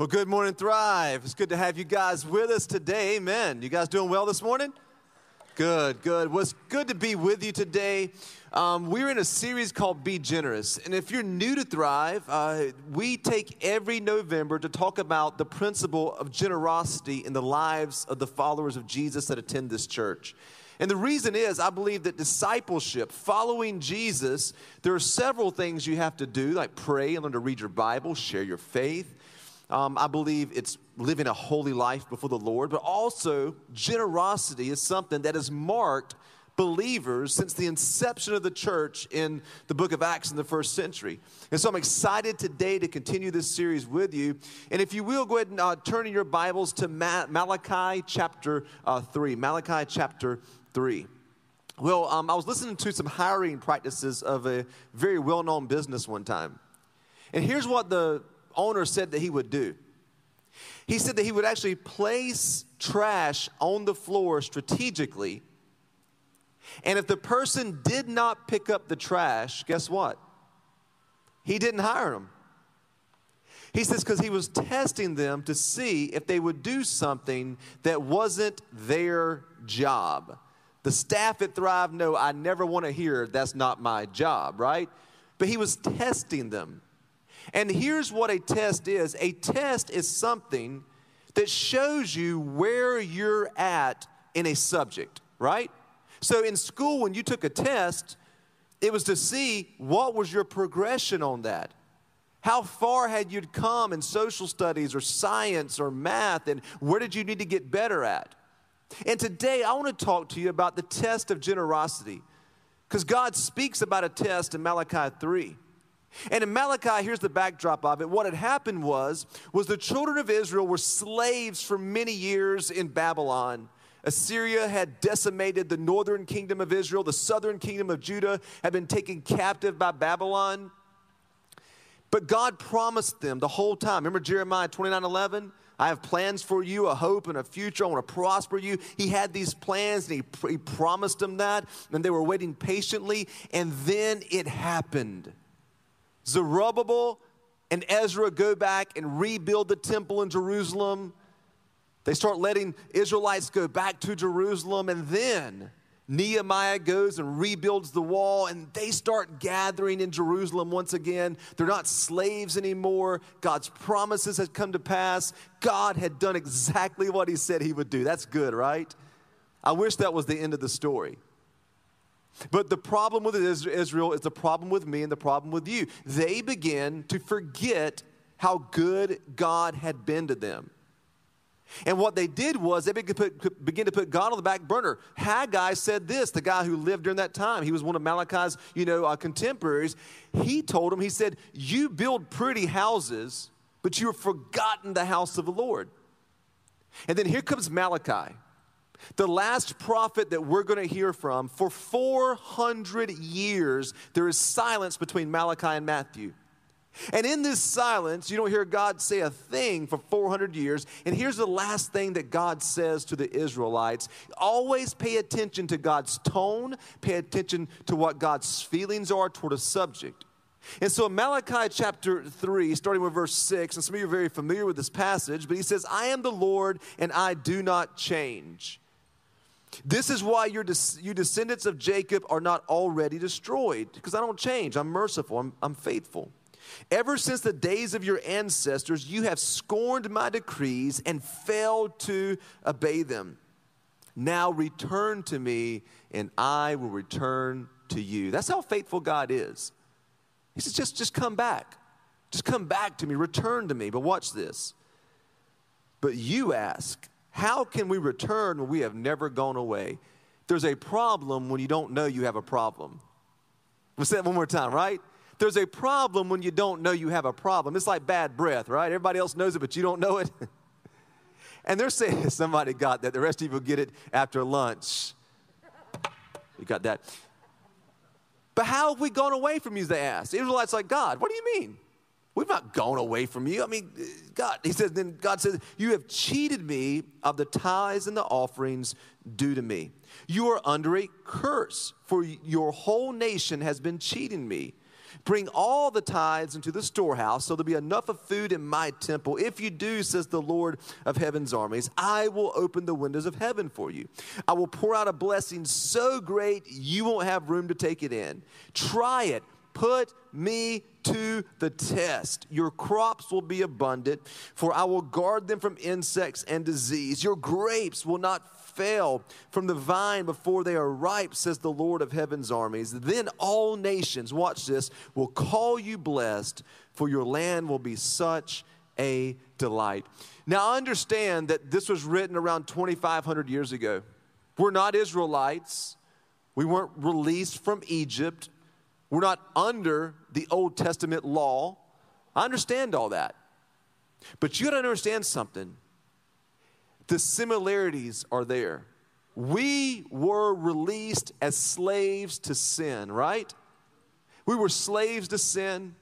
Well, good morning, Thrive. It's good to have you guys with us today. Amen. You guys doing well this morning? Good, good. Well, it's good to be with you today. Um, we're in a series called Be Generous. And if you're new to Thrive, uh, we take every November to talk about the principle of generosity in the lives of the followers of Jesus that attend this church. And the reason is, I believe that discipleship, following Jesus, there are several things you have to do, like pray and learn to read your Bible, share your faith, um, I believe it's living a holy life before the Lord, but also generosity is something that has marked believers since the inception of the church in the book of Acts in the first century. And so I'm excited today to continue this series with you. And if you will, go ahead and uh, turn in your Bibles to Ma- Malachi chapter uh, 3. Malachi chapter 3. Well, um, I was listening to some hiring practices of a very well known business one time. And here's what the owner said that he would do. He said that he would actually place trash on the floor strategically. And if the person did not pick up the trash, guess what? He didn't hire them. He says because he was testing them to see if they would do something that wasn't their job. The staff at Thrive know I never want to hear that's not my job, right? But he was testing them. And here's what a test is a test is something that shows you where you're at in a subject, right? So in school, when you took a test, it was to see what was your progression on that. How far had you come in social studies or science or math, and where did you need to get better at? And today, I want to talk to you about the test of generosity, because God speaks about a test in Malachi 3. And in Malachi, here's the backdrop of it. What had happened was, was the children of Israel were slaves for many years in Babylon. Assyria had decimated the northern kingdom of Israel. The southern kingdom of Judah had been taken captive by Babylon. But God promised them the whole time. Remember Jeremiah 29 11? I have plans for you, a hope and a future. I want to prosper you. He had these plans and he, he promised them that, and they were waiting patiently, and then it happened. Zerubbabel and Ezra go back and rebuild the temple in Jerusalem. They start letting Israelites go back to Jerusalem, and then Nehemiah goes and rebuilds the wall, and they start gathering in Jerusalem once again. They're not slaves anymore. God's promises had come to pass. God had done exactly what He said He would do. That's good, right? I wish that was the end of the story. But the problem with Israel is the problem with me and the problem with you. They begin to forget how good God had been to them. And what they did was they began to put God on the back burner. Haggai said this, the guy who lived during that time. He was one of Malachi's, you know, uh, contemporaries. He told him, he said, "You build pretty houses, but you have forgotten the house of the Lord." And then here comes Malachi the last prophet that we're going to hear from, for 400 years, there is silence between Malachi and Matthew. And in this silence, you don't hear God say a thing for 400 years. And here's the last thing that God says to the Israelites always pay attention to God's tone, pay attention to what God's feelings are toward a subject. And so in Malachi chapter 3, starting with verse 6, and some of you are very familiar with this passage, but he says, I am the Lord and I do not change. This is why your you descendants of Jacob are not already destroyed, because I don't change. I'm merciful, I'm, I'm faithful. Ever since the days of your ancestors, you have scorned my decrees and failed to obey them. Now return to me, and I will return to you. That's how faithful God is. He says, just, just come back. Just come back to me, return to me. But watch this. But you ask, how can we return when we have never gone away? There's a problem when you don't know you have a problem. Let's say that one more time, right? There's a problem when you don't know you have a problem. It's like bad breath, right? Everybody else knows it, but you don't know it. and they're saying somebody got that. The rest of you will get it after lunch. You got that. But how have we gone away from you, they asked. Israelites like, God, what do you mean? We've not gone away from you. I mean, God, he says, then God says, You have cheated me of the tithes and the offerings due to me. You are under a curse, for your whole nation has been cheating me. Bring all the tithes into the storehouse, so there'll be enough of food in my temple. If you do, says the Lord of heaven's armies, I will open the windows of heaven for you. I will pour out a blessing so great you won't have room to take it in. Try it. Put me to the test. Your crops will be abundant, for I will guard them from insects and disease. Your grapes will not fail from the vine before they are ripe, says the Lord of heaven's armies. Then all nations, watch this, will call you blessed, for your land will be such a delight. Now, understand that this was written around 2,500 years ago. We're not Israelites. We weren't released from Egypt. We're not under the Old Testament law. I understand all that. But you got to understand something the similarities are there. We were released as slaves to sin, right? We were slaves to sin.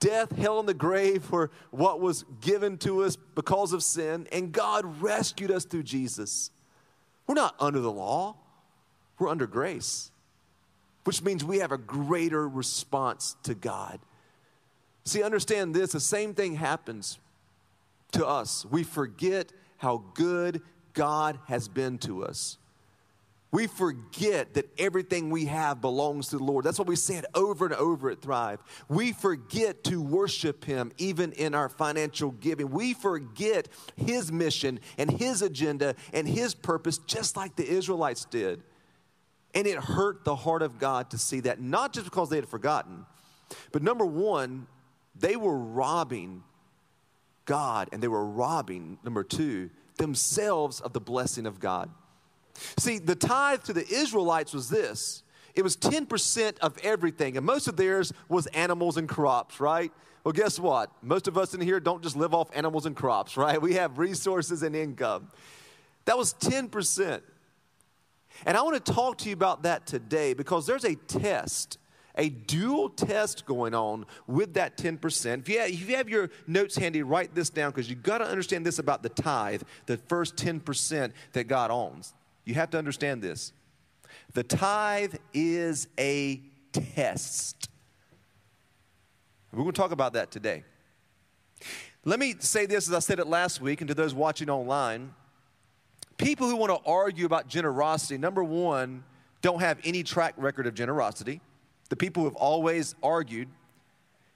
Death, hell, and the grave were what was given to us because of sin, and God rescued us through Jesus. We're not under the law, we're under grace, which means we have a greater response to God. See, understand this the same thing happens to us. We forget how good God has been to us. We forget that everything we have belongs to the Lord. That's what we said over and over at Thrive. We forget to worship Him even in our financial giving. We forget His mission and His agenda and His purpose, just like the Israelites did. And it hurt the heart of God to see that, not just because they had forgotten, but number one, they were robbing God and they were robbing, number two, themselves of the blessing of God. See, the tithe to the Israelites was this it was 10% of everything, and most of theirs was animals and crops, right? Well, guess what? Most of us in here don't just live off animals and crops, right? We have resources and income. That was 10%. And I want to talk to you about that today because there's a test a dual test going on with that 10%. If you have, if you have your notes handy, write this down because you've got to understand this about the tithe, the first 10% that God owns. You have to understand this. The tithe is a test. We're going to talk about that today. Let me say this as I said it last week, and to those watching online people who want to argue about generosity, number one, don't have any track record of generosity the people who have always argued.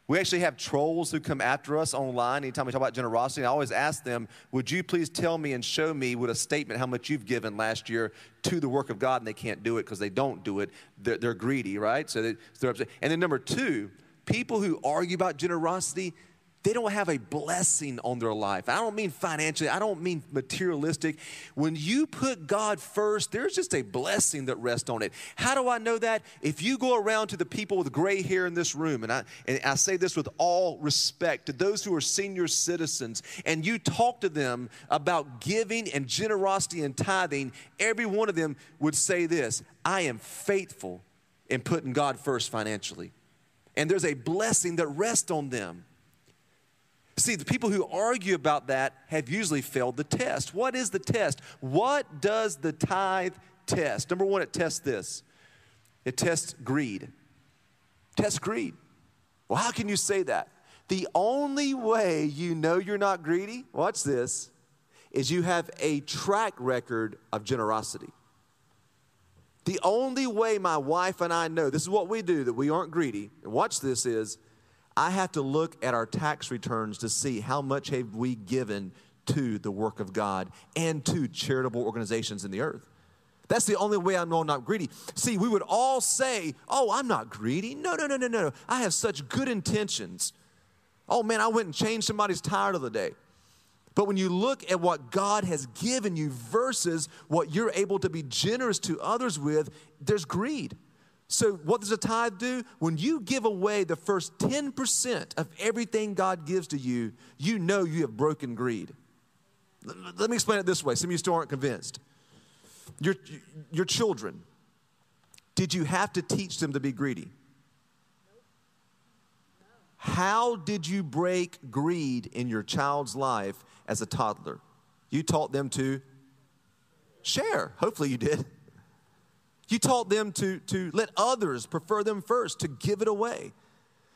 We actually have trolls who come after us online anytime we talk about generosity. I always ask them, Would you please tell me and show me with a statement how much you've given last year to the work of God? And they can't do it because they don't do it. They're, they're greedy, right? So they, they're upset. And then number two, people who argue about generosity, they don't have a blessing on their life. I don't mean financially, I don't mean materialistic. When you put God first, there's just a blessing that rests on it. How do I know that? If you go around to the people with gray hair in this room, and I, and I say this with all respect to those who are senior citizens, and you talk to them about giving and generosity and tithing, every one of them would say this I am faithful in putting God first financially. And there's a blessing that rests on them. See, the people who argue about that have usually failed the test. What is the test? What does the tithe test? Number one, it tests this it tests greed. Tests greed. Well, how can you say that? The only way you know you're not greedy, watch this, is you have a track record of generosity. The only way my wife and I know, this is what we do, that we aren't greedy, and watch this, is I have to look at our tax returns to see how much have we given to the work of God and to charitable organizations in the earth. That's the only way I know I'm not greedy. See, we would all say, Oh, I'm not greedy. No, no, no, no, no. I have such good intentions. Oh man, I went and changed somebody's tire of the day. But when you look at what God has given you versus what you're able to be generous to others with, there's greed. So, what does a tithe do? When you give away the first 10% of everything God gives to you, you know you have broken greed. Let me explain it this way. Some of you still aren't convinced. Your, your children, did you have to teach them to be greedy? How did you break greed in your child's life as a toddler? You taught them to share. Hopefully, you did. You taught them to, to let others prefer them first, to give it away.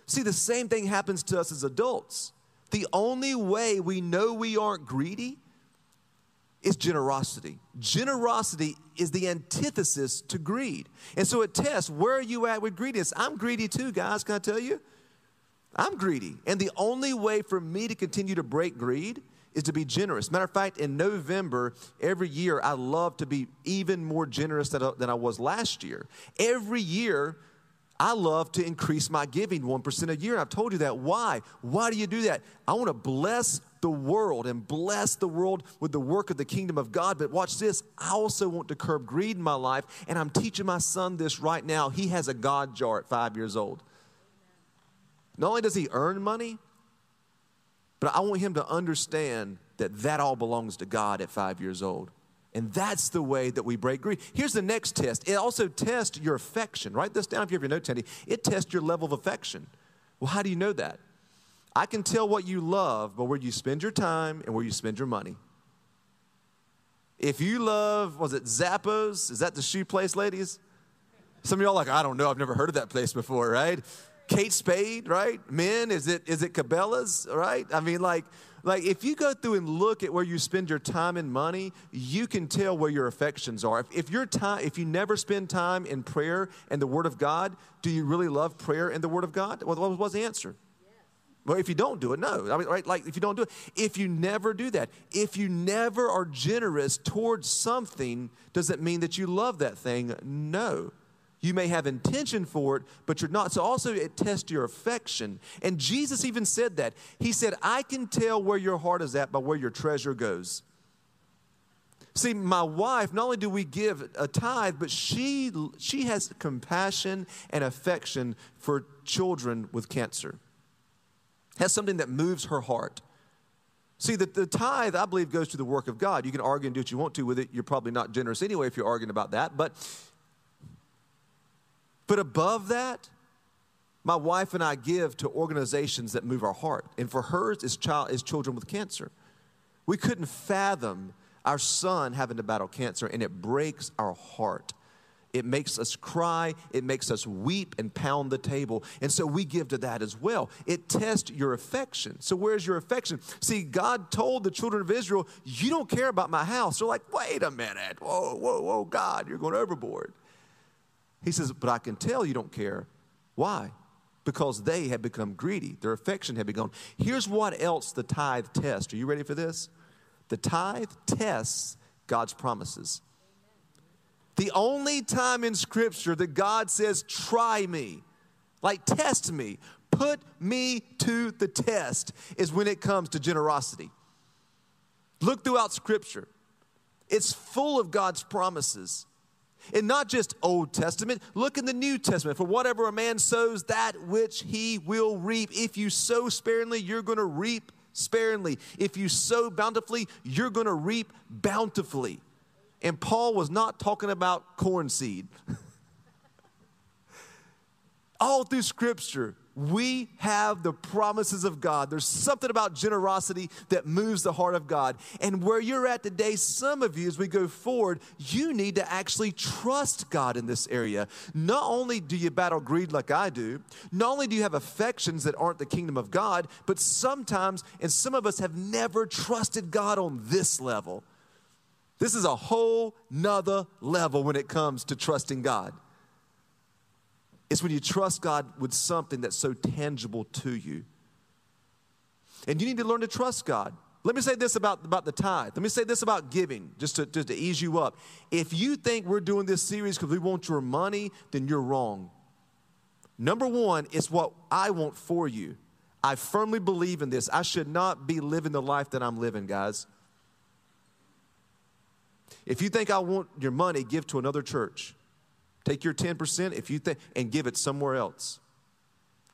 See, the same thing happens to us as adults. The only way we know we aren't greedy is generosity. Generosity is the antithesis to greed. And so it tests where are you at with greediness? I'm greedy too, guys, can I tell you? I'm greedy. And the only way for me to continue to break greed is to be generous. Matter of fact, in November every year, I love to be even more generous than, than I was last year. Every year, I love to increase my giving 1% a year. I've told you that. Why? Why do you do that? I want to bless the world and bless the world with the work of the kingdom of God. But watch this. I also want to curb greed in my life. And I'm teaching my son this right now. He has a God jar at five years old. Not only does he earn money, but I want him to understand that that all belongs to God at five years old. And that's the way that we break greed. Here's the next test. It also tests your affection. Write this down if you have your note handy. It tests your level of affection. Well, how do you know that? I can tell what you love by where you spend your time and where you spend your money. If you love, was it Zappos? Is that the shoe place, ladies? Some of y'all like, I don't know, I've never heard of that place before, right? Kate Spade, right? Men, is it is it Cabela's, right? I mean, like, like if you go through and look at where you spend your time and money, you can tell where your affections are. If, if your time, if you never spend time in prayer and the Word of God, do you really love prayer and the Word of God? Well, what was the answer? Well, if you don't do it, no. I mean, right? Like if you don't do it, if you never do that, if you never are generous towards something, does it mean that you love that thing? No. You may have intention for it, but you're not. So also it tests your affection. And Jesus even said that. He said, I can tell where your heart is at by where your treasure goes. See, my wife, not only do we give a tithe, but she she has compassion and affection for children with cancer. Has something that moves her heart. See, the, the tithe, I believe, goes to the work of God. You can argue and do what you want to with it. You're probably not generous anyway if you're arguing about that. But but above that, my wife and I give to organizations that move our heart. And for hers is child is children with cancer. We couldn't fathom our son having to battle cancer, and it breaks our heart. It makes us cry. It makes us weep and pound the table. And so we give to that as well. It tests your affection. So, where's your affection? See, God told the children of Israel, You don't care about my house. They're like, Wait a minute. Whoa, whoa, whoa, God, you're going overboard. He says, But I can tell you don't care. Why? Because they have become greedy. Their affection had begun. Here's what else the tithe tests. Are you ready for this? The tithe tests God's promises. The only time in Scripture that God says, Try me, like test me, put me to the test, is when it comes to generosity. Look throughout Scripture, it's full of God's promises. And not just Old Testament, look in the New Testament. For whatever a man sows, that which he will reap. If you sow sparingly, you're going to reap sparingly. If you sow bountifully, you're going to reap bountifully. And Paul was not talking about corn seed. All through Scripture, we have the promises of God. There's something about generosity that moves the heart of God. And where you're at today, some of you, as we go forward, you need to actually trust God in this area. Not only do you battle greed like I do, not only do you have affections that aren't the kingdom of God, but sometimes, and some of us have never trusted God on this level. This is a whole nother level when it comes to trusting God. It's when you trust God with something that's so tangible to you. And you need to learn to trust God. Let me say this about, about the tithe. Let me say this about giving, just to, just to ease you up. If you think we're doing this series because we want your money, then you're wrong. Number one, it's what I want for you. I firmly believe in this. I should not be living the life that I'm living, guys. If you think I want your money, give to another church. Take your 10% if you think and give it somewhere else.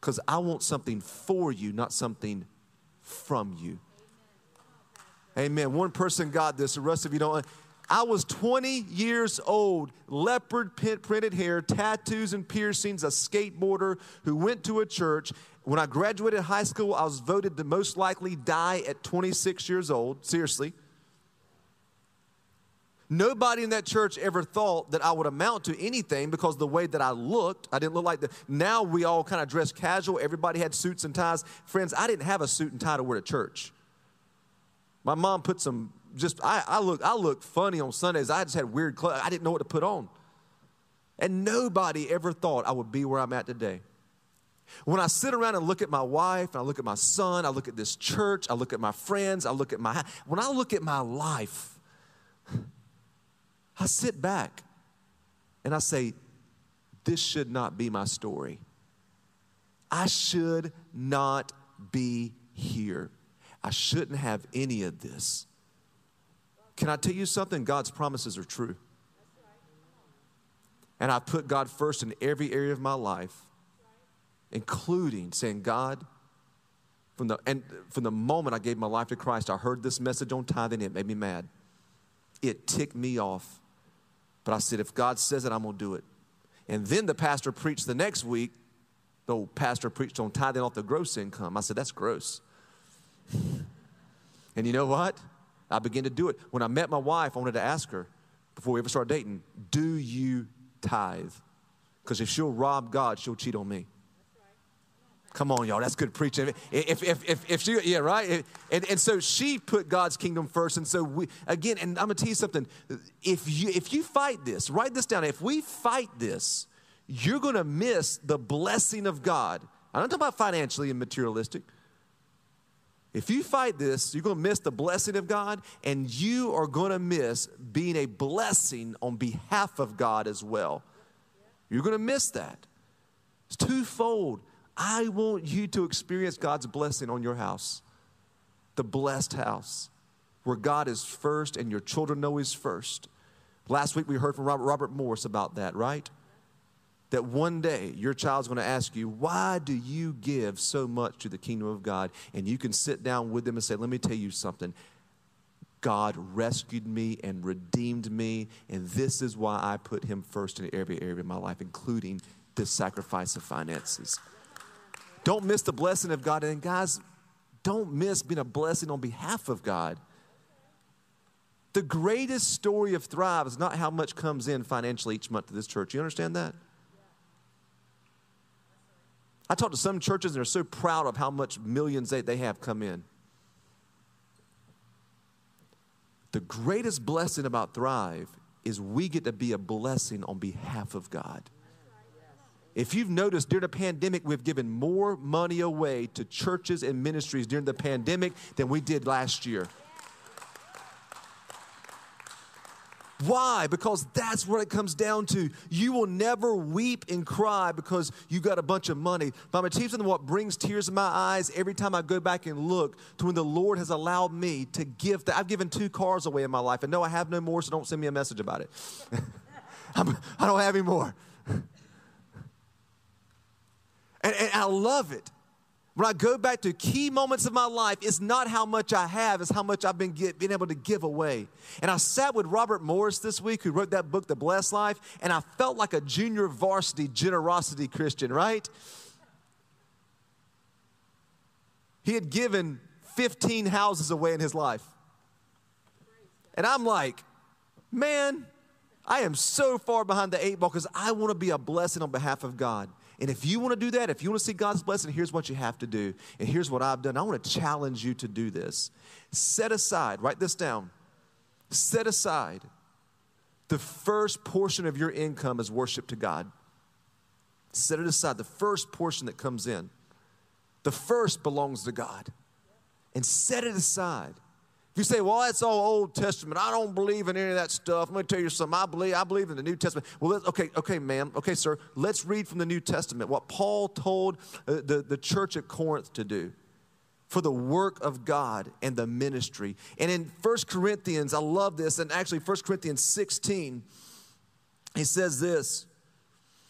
Because I want something for you, not something from you. Amen. One person got this, the rest of you don't. I was 20 years old, leopard printed hair, tattoos and piercings, a skateboarder who went to a church. When I graduated high school, I was voted to most likely die at 26 years old. Seriously. Nobody in that church ever thought that I would amount to anything because the way that I looked, I didn't look like the. Now we all kind of dress casual. Everybody had suits and ties. Friends, I didn't have a suit and tie to wear to church. My mom put some just. I, I look. I look funny on Sundays. I just had weird clothes. I didn't know what to put on, and nobody ever thought I would be where I'm at today. When I sit around and look at my wife, and I look at my son, I look at this church, I look at my friends, I look at my. When I look at my life I sit back and I say, This should not be my story. I should not be here. I shouldn't have any of this. Can I tell you something? God's promises are true. And I put God first in every area of my life, including saying, God, from the, and from the moment I gave my life to Christ, I heard this message on tithing, it made me mad. It ticked me off. But I said, if God says it, I'm going to do it. And then the pastor preached the next week. The old pastor preached on tithing off the gross income. I said, that's gross. and you know what? I began to do it. When I met my wife, I wanted to ask her before we ever started dating, do you tithe? Because if she'll rob God, she'll cheat on me. Come on, y'all. That's good preaching. If, if, if, if she, yeah, right? And, and so she put God's kingdom first. And so we, again, and I'm going to tell you something. If you, if you fight this, write this down. If we fight this, you're going to miss the blessing of God. I'm not talking about financially and materialistic. If you fight this, you're going to miss the blessing of God, and you are going to miss being a blessing on behalf of God as well. You're going to miss that. It's twofold. I want you to experience God's blessing on your house, the blessed house, where God is first and your children know He's first. Last week we heard from Robert, Robert Morris about that, right? That one day your child's going to ask you, Why do you give so much to the kingdom of God? And you can sit down with them and say, Let me tell you something. God rescued me and redeemed me, and this is why I put Him first in every area of my life, including the sacrifice of finances. Don't miss the blessing of God. And guys, don't miss being a blessing on behalf of God. The greatest story of Thrive is not how much comes in financially each month to this church. You understand that? I talk to some churches and they're so proud of how much millions they, they have come in. The greatest blessing about Thrive is we get to be a blessing on behalf of God. If you've noticed during the pandemic, we've given more money away to churches and ministries during the pandemic than we did last year. Why? Because that's what it comes down to. You will never weep and cry because you got a bunch of money. But I'm to tell what brings tears in my eyes every time I go back and look to when the Lord has allowed me to give. That. I've given two cars away in my life, and no, I have no more, so don't send me a message about it. I do not have any more. And, and I love it. When I go back to key moments of my life, it's not how much I have, it's how much I've been, get, been able to give away. And I sat with Robert Morris this week, who wrote that book, The Blessed Life, and I felt like a junior varsity generosity Christian, right? He had given 15 houses away in his life. And I'm like, man, I am so far behind the eight ball because I want to be a blessing on behalf of God. And if you want to do that, if you want to see God's blessing, here's what you have to do. And here's what I've done. I want to challenge you to do this. Set aside, write this down. Set aside the first portion of your income as worship to God. Set it aside, the first portion that comes in. The first belongs to God. And set it aside. If you say, well, that's all Old Testament, I don't believe in any of that stuff. Let me tell you something. I believe, I believe in the New Testament. Well, okay, okay, ma'am. Okay, sir. Let's read from the New Testament what Paul told uh, the, the church at Corinth to do for the work of God and the ministry. And in First Corinthians, I love this, and actually First Corinthians 16, he says this.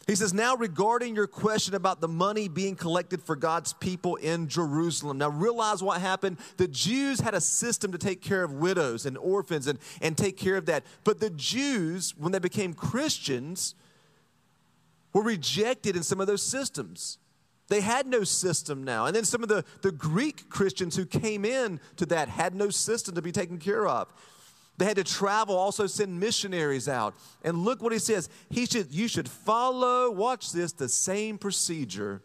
He says, Now regarding your question about the money being collected for God's people in Jerusalem. Now realize what happened. The Jews had a system to take care of widows and orphans and, and take care of that. But the Jews, when they became Christians, were rejected in some of those systems. They had no system now. And then some of the, the Greek Christians who came in to that had no system to be taken care of. They had to travel, also send missionaries out. And look what he says. He should, you should follow, watch this, the same procedure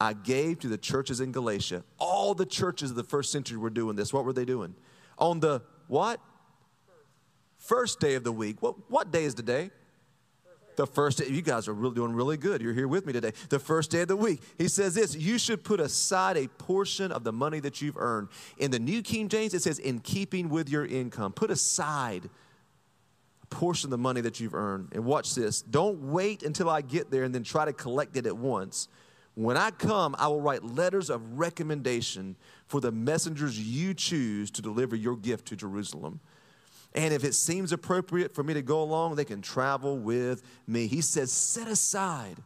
I gave to the churches in Galatia. All the churches of the first century were doing this. What were they doing? On the what? First day of the week. What, what day is today? The first day, you guys are really doing really good. You're here with me today. The first day of the week. He says this you should put aside a portion of the money that you've earned. In the New King James, it says, in keeping with your income. Put aside a portion of the money that you've earned. And watch this. Don't wait until I get there and then try to collect it at once. When I come, I will write letters of recommendation for the messengers you choose to deliver your gift to Jerusalem. And if it seems appropriate for me to go along, they can travel with me. He says, set aside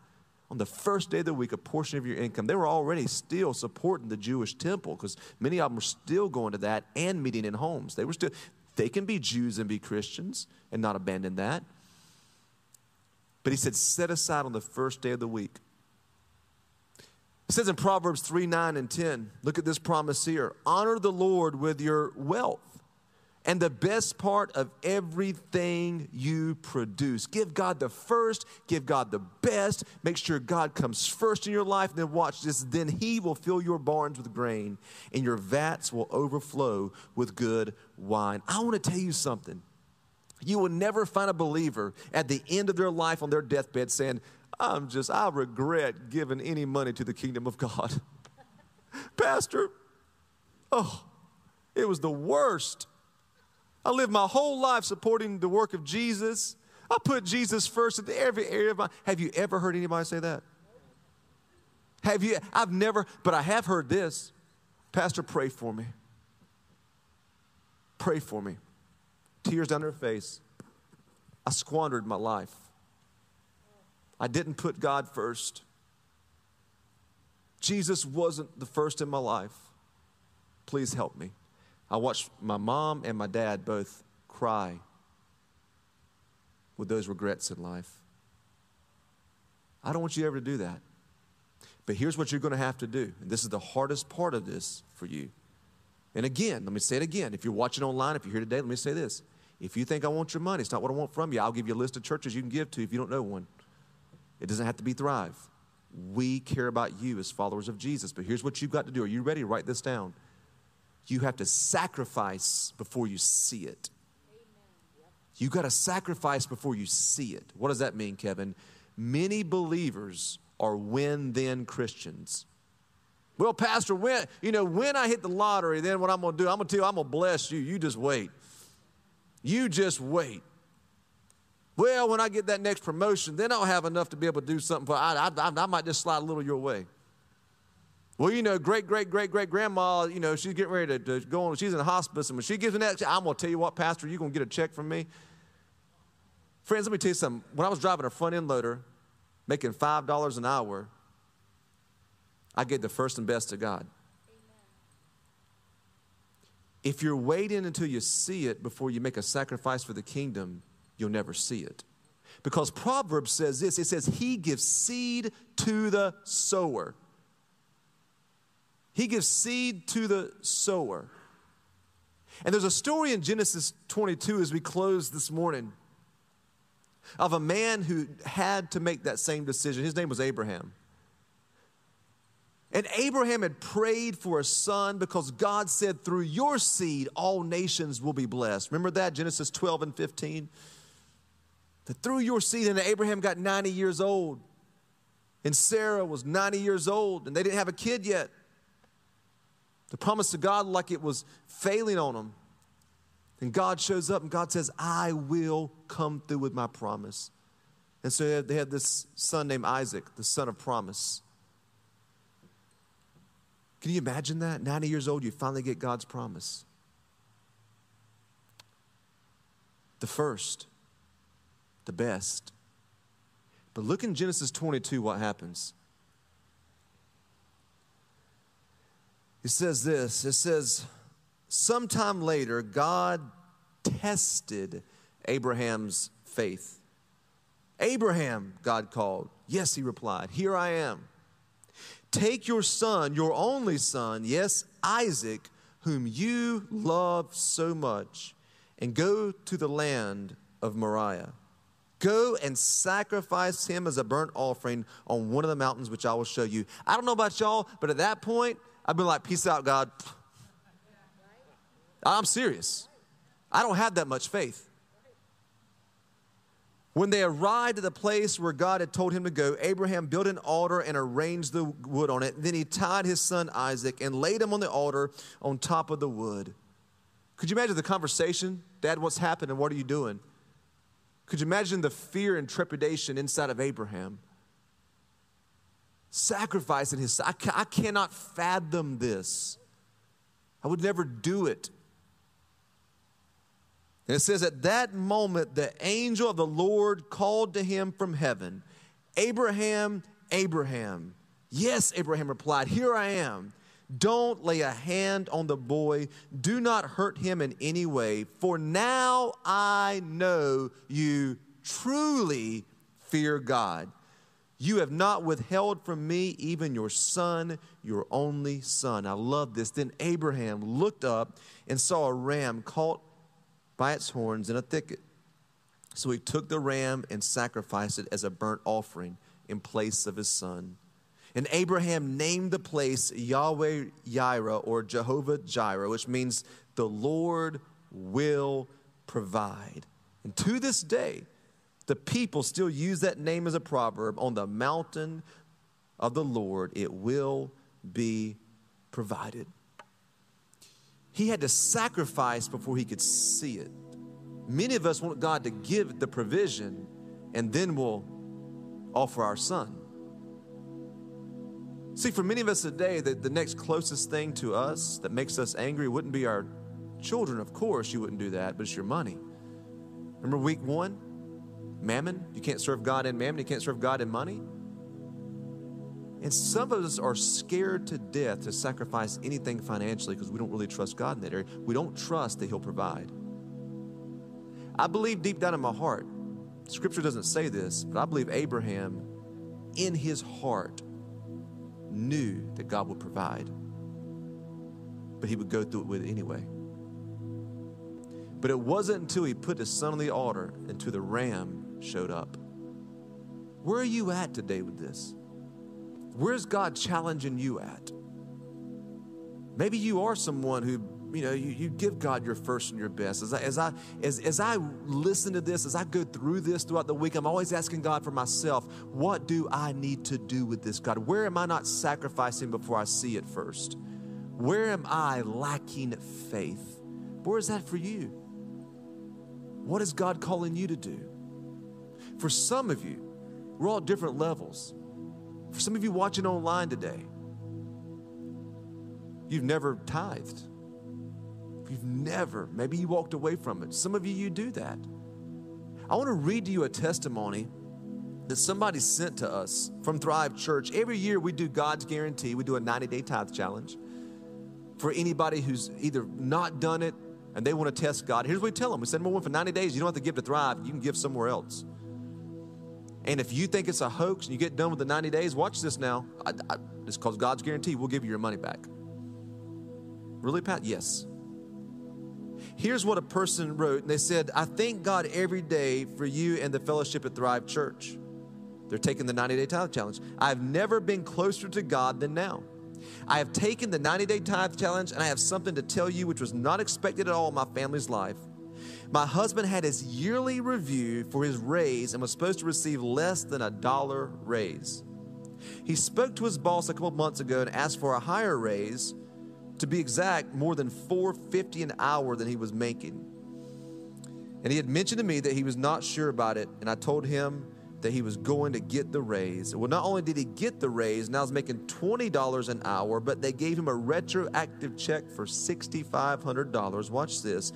on the first day of the week a portion of your income. They were already still supporting the Jewish temple because many of them were still going to that and meeting in homes. They were still, they can be Jews and be Christians and not abandon that. But he said, set aside on the first day of the week. It says in Proverbs 3 9 and 10, look at this promise here honor the Lord with your wealth and the best part of everything you produce. Give God the first, give God the best. Make sure God comes first in your life. And then watch this. Then He will fill your barns with grain, and your vats will overflow with good wine. I want to tell you something. You will never find a believer at the end of their life on their deathbed saying, I'm just, I regret giving any money to the kingdom of God. Pastor, oh, it was the worst. I lived my whole life supporting the work of Jesus. I put Jesus first in every area of my Have you ever heard anybody say that? Have you? I've never, but I have heard this. Pastor, pray for me. Pray for me. Tears down her face. I squandered my life. I didn't put God first. Jesus wasn't the first in my life. Please help me. I watched my mom and my dad both cry with those regrets in life. I don't want you ever to do that. But here's what you're going to have to do. And this is the hardest part of this for you. And again, let me say it again. If you're watching online, if you're here today, let me say this. If you think I want your money, it's not what I want from you. I'll give you a list of churches you can give to if you don't know one. It doesn't have to be Thrive. We care about you as followers of Jesus. But here's what you've got to do. Are you ready? Write this down you have to sacrifice before you see it. You got to sacrifice before you see it. What does that mean, Kevin? Many believers are when then Christians. Well, Pastor, when you know when I hit the lottery, then what I'm going to do? I'm going to tell you, I'm going to bless you. You just wait. You just wait. Well, when I get that next promotion, then I'll have enough to be able to do something for. I, I, I might just slide a little your way. Well, you know, great, great, great, great grandma, you know, she's getting ready to, to go on, she's in the hospice, and when she gives me that, I'm going to tell you what, Pastor, you're going to get a check from me. Friends, let me tell you something. When I was driving a front end loader, making $5 an hour, I gave the first and best to God. If you're waiting until you see it before you make a sacrifice for the kingdom, you'll never see it. Because Proverbs says this it says, He gives seed to the sower. He gives seed to the sower. And there's a story in Genesis 22 as we close this morning of a man who had to make that same decision. His name was Abraham. And Abraham had prayed for a son because God said, through your seed, all nations will be blessed. Remember that, Genesis 12 and 15? That through your seed, and Abraham got 90 years old, and Sarah was 90 years old, and they didn't have a kid yet. The promise to God like it was failing on them. And God shows up and God says, I will come through with my promise. And so they had this son named Isaac, the son of promise. Can you imagine that? 90 years old, you finally get God's promise. The first, the best. But look in Genesis 22 what happens. It says this it says, sometime later, God tested Abraham's faith. Abraham, God called. Yes, he replied, Here I am. Take your son, your only son, yes, Isaac, whom you love so much, and go to the land of Moriah. Go and sacrifice him as a burnt offering on one of the mountains which I will show you. I don't know about y'all, but at that point, I've been like, Peace out, God. I'm serious. I don't have that much faith. When they arrived at the place where God had told him to go, Abraham built an altar and arranged the wood on it. Then he tied his son Isaac and laid him on the altar on top of the wood. Could you imagine the conversation? Dad, what's happened and what are you doing? Could you imagine the fear and trepidation inside of Abraham? Sacrificing his I, I cannot fathom this. I would never do it. And it says, At that moment, the angel of the Lord called to him from heaven, Abraham, Abraham. Yes, Abraham replied, Here I am. Don't lay a hand on the boy. Do not hurt him in any way, for now I know you truly fear God. You have not withheld from me even your son, your only son. I love this. Then Abraham looked up and saw a ram caught by its horns in a thicket. So he took the ram and sacrificed it as a burnt offering in place of his son. And Abraham named the place Yahweh Yireh or Jehovah Jireh, which means the Lord will provide. And to this day, the people still use that name as a proverb on the mountain of the Lord, it will be provided. He had to sacrifice before he could see it. Many of us want God to give the provision and then we'll offer our son. See, for many of us today, the, the next closest thing to us that makes us angry wouldn't be our children. Of course, you wouldn't do that, but it's your money. Remember week one? Mammon. You can't serve God in mammon, you can't serve God in money. And some of us are scared to death to sacrifice anything financially because we don't really trust God in that area. We don't trust that He'll provide. I believe deep down in my heart, Scripture doesn't say this, but I believe Abraham, in his heart, knew that God would provide. But he would go through it with it anyway. But it wasn't until he put his son on the altar until the ram showed up. Where are you at today with this? Where's God challenging you at? Maybe you are someone who, you know, you, you give God your first and your best. As I, as, I, as, as I listen to this, as I go through this throughout the week, I'm always asking God for myself, what do I need to do with this, God? Where am I not sacrificing before I see it first? Where am I lacking faith? Where is that for you? What is God calling you to do? For some of you, we're all different levels. For some of you watching online today, you've never tithed. You've never, maybe you walked away from it. Some of you, you do that. I want to read to you a testimony that somebody sent to us from Thrive Church. Every year we do God's guarantee, we do a 90 day tithe challenge for anybody who's either not done it and they want to test God. Here's what we tell them we send them one for 90 days. You don't have to give to Thrive, you can give somewhere else. And if you think it's a hoax and you get done with the 90 days, watch this now. I, I, it's called God's guarantee. We'll give you your money back. Really, Pat? Yes. Here's what a person wrote. And they said, I thank God every day for you and the fellowship at Thrive Church. They're taking the 90 day tithe challenge. I've never been closer to God than now. I have taken the 90 day tithe challenge and I have something to tell you which was not expected at all in my family's life. My husband had his yearly review for his raise and was supposed to receive less than a dollar raise. He spoke to his boss a couple months ago and asked for a higher raise, to be exact, more than 450 an hour than he was making. And he had mentioned to me that he was not sure about it, and I told him that he was going to get the raise. Well, not only did he get the raise, now he's making $20 an hour, but they gave him a retroactive check for $6,500. Watch this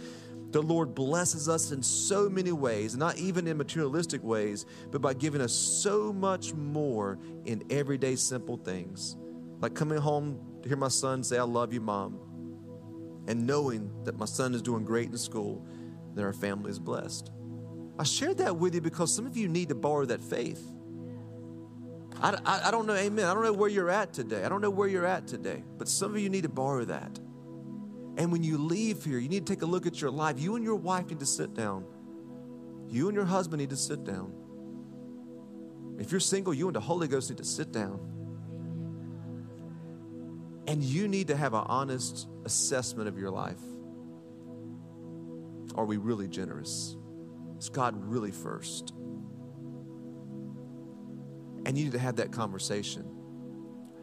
the Lord blesses us in so many ways, not even in materialistic ways, but by giving us so much more in everyday simple things. Like coming home to hear my son say, I love you, mom, and knowing that my son is doing great in school, that our family is blessed. I shared that with you because some of you need to borrow that faith. I, I, I, don't know, amen. I don't know where you're at today. I don't know where you're at today, but some of you need to borrow that. And when you leave here, you need to take a look at your life. You and your wife need to sit down. You and your husband need to sit down. If you're single, you and the Holy Ghost need to sit down. And you need to have an honest assessment of your life. Are we really generous? Is God really first? And you need to have that conversation.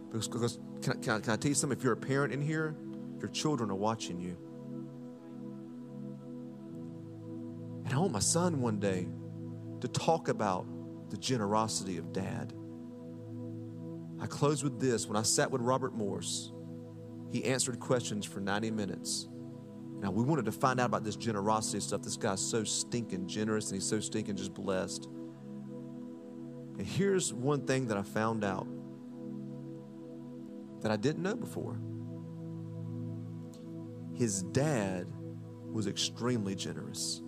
Because, because can, I, can, can I tell you something? If you're a parent in here, your children are watching you. And I want my son one day to talk about the generosity of dad. I close with this. When I sat with Robert Morris, he answered questions for 90 minutes. Now, we wanted to find out about this generosity stuff. This guy's so stinking generous and he's so stinking just blessed. And here's one thing that I found out that I didn't know before. His dad was extremely generous.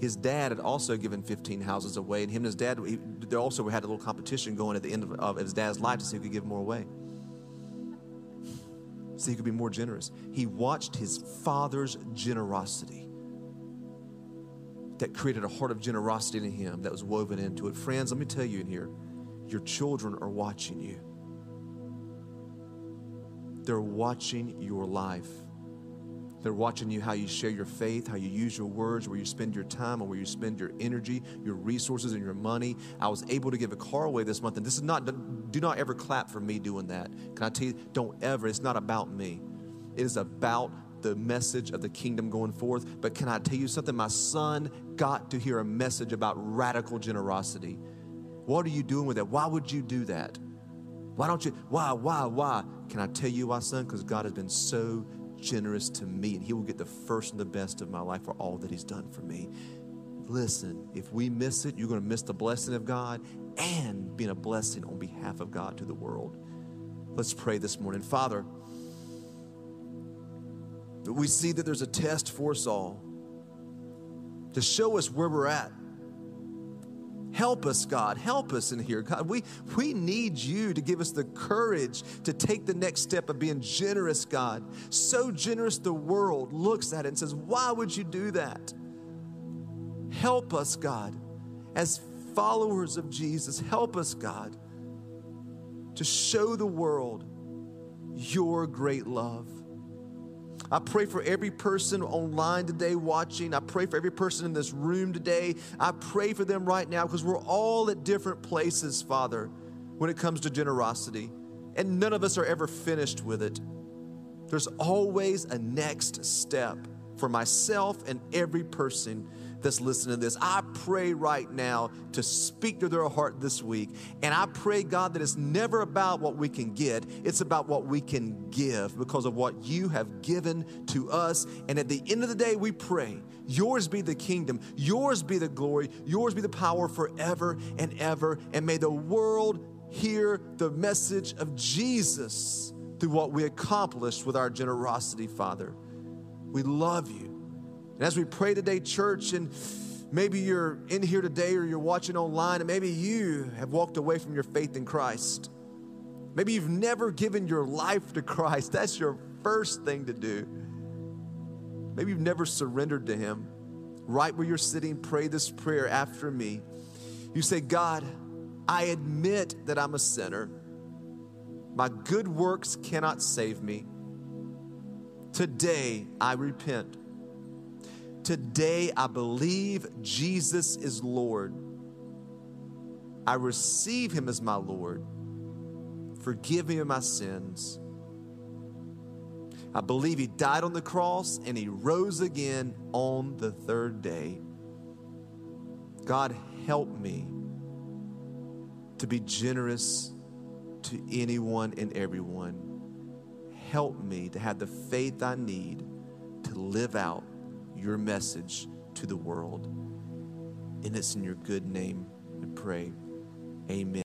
His dad had also given 15 houses away, and him and his dad, he, they also had a little competition going at the end of, of his dad's life to see who could give more away. So he could be more generous. He watched his father's generosity that created a heart of generosity in him that was woven into it. Friends, let me tell you in here, your children are watching you. They're watching your life. They're watching you how you share your faith, how you use your words, where you spend your time, and where you spend your energy, your resources, and your money. I was able to give a car away this month, and this is not, do not ever clap for me doing that. Can I tell you, don't ever, it's not about me. It is about the message of the kingdom going forth. But can I tell you something? My son got to hear a message about radical generosity. What are you doing with that? Why would you do that? Why don't you? Why, why, why? Can I tell you why, son? Because God has been so generous to me, and He will get the first and the best of my life for all that He's done for me. Listen, if we miss it, you're going to miss the blessing of God and being a blessing on behalf of God to the world. Let's pray this morning. Father, we see that there's a test for us all to show us where we're at. Help us, God. Help us in here. God, we, we need you to give us the courage to take the next step of being generous, God. So generous the world looks at it and says, Why would you do that? Help us, God, as followers of Jesus. Help us, God, to show the world your great love. I pray for every person online today watching. I pray for every person in this room today. I pray for them right now because we're all at different places, Father, when it comes to generosity. And none of us are ever finished with it. There's always a next step for myself and every person that's listening to this. I pray right now to speak to their heart this week. And I pray, God, that it's never about what we can get, it's about what we can give because of what you have given to us. And at the end of the day, we pray, yours be the kingdom, yours be the glory, yours be the power forever and ever. And may the world hear the message of Jesus through what we accomplished with our generosity, Father. We love you. And as we pray today, church, and maybe you're in here today or you're watching online, and maybe you have walked away from your faith in Christ. Maybe you've never given your life to Christ. That's your first thing to do. Maybe you've never surrendered to Him. Right where you're sitting, pray this prayer after me. You say, God, I admit that I'm a sinner. My good works cannot save me. Today, I repent Today, I believe Jesus is Lord. I receive him as my Lord. Forgive me of my sins. I believe he died on the cross and he rose again on the third day. God, help me to be generous to anyone and everyone. Help me to have the faith I need to live out your message to the world. And it's in your good name we pray. Amen.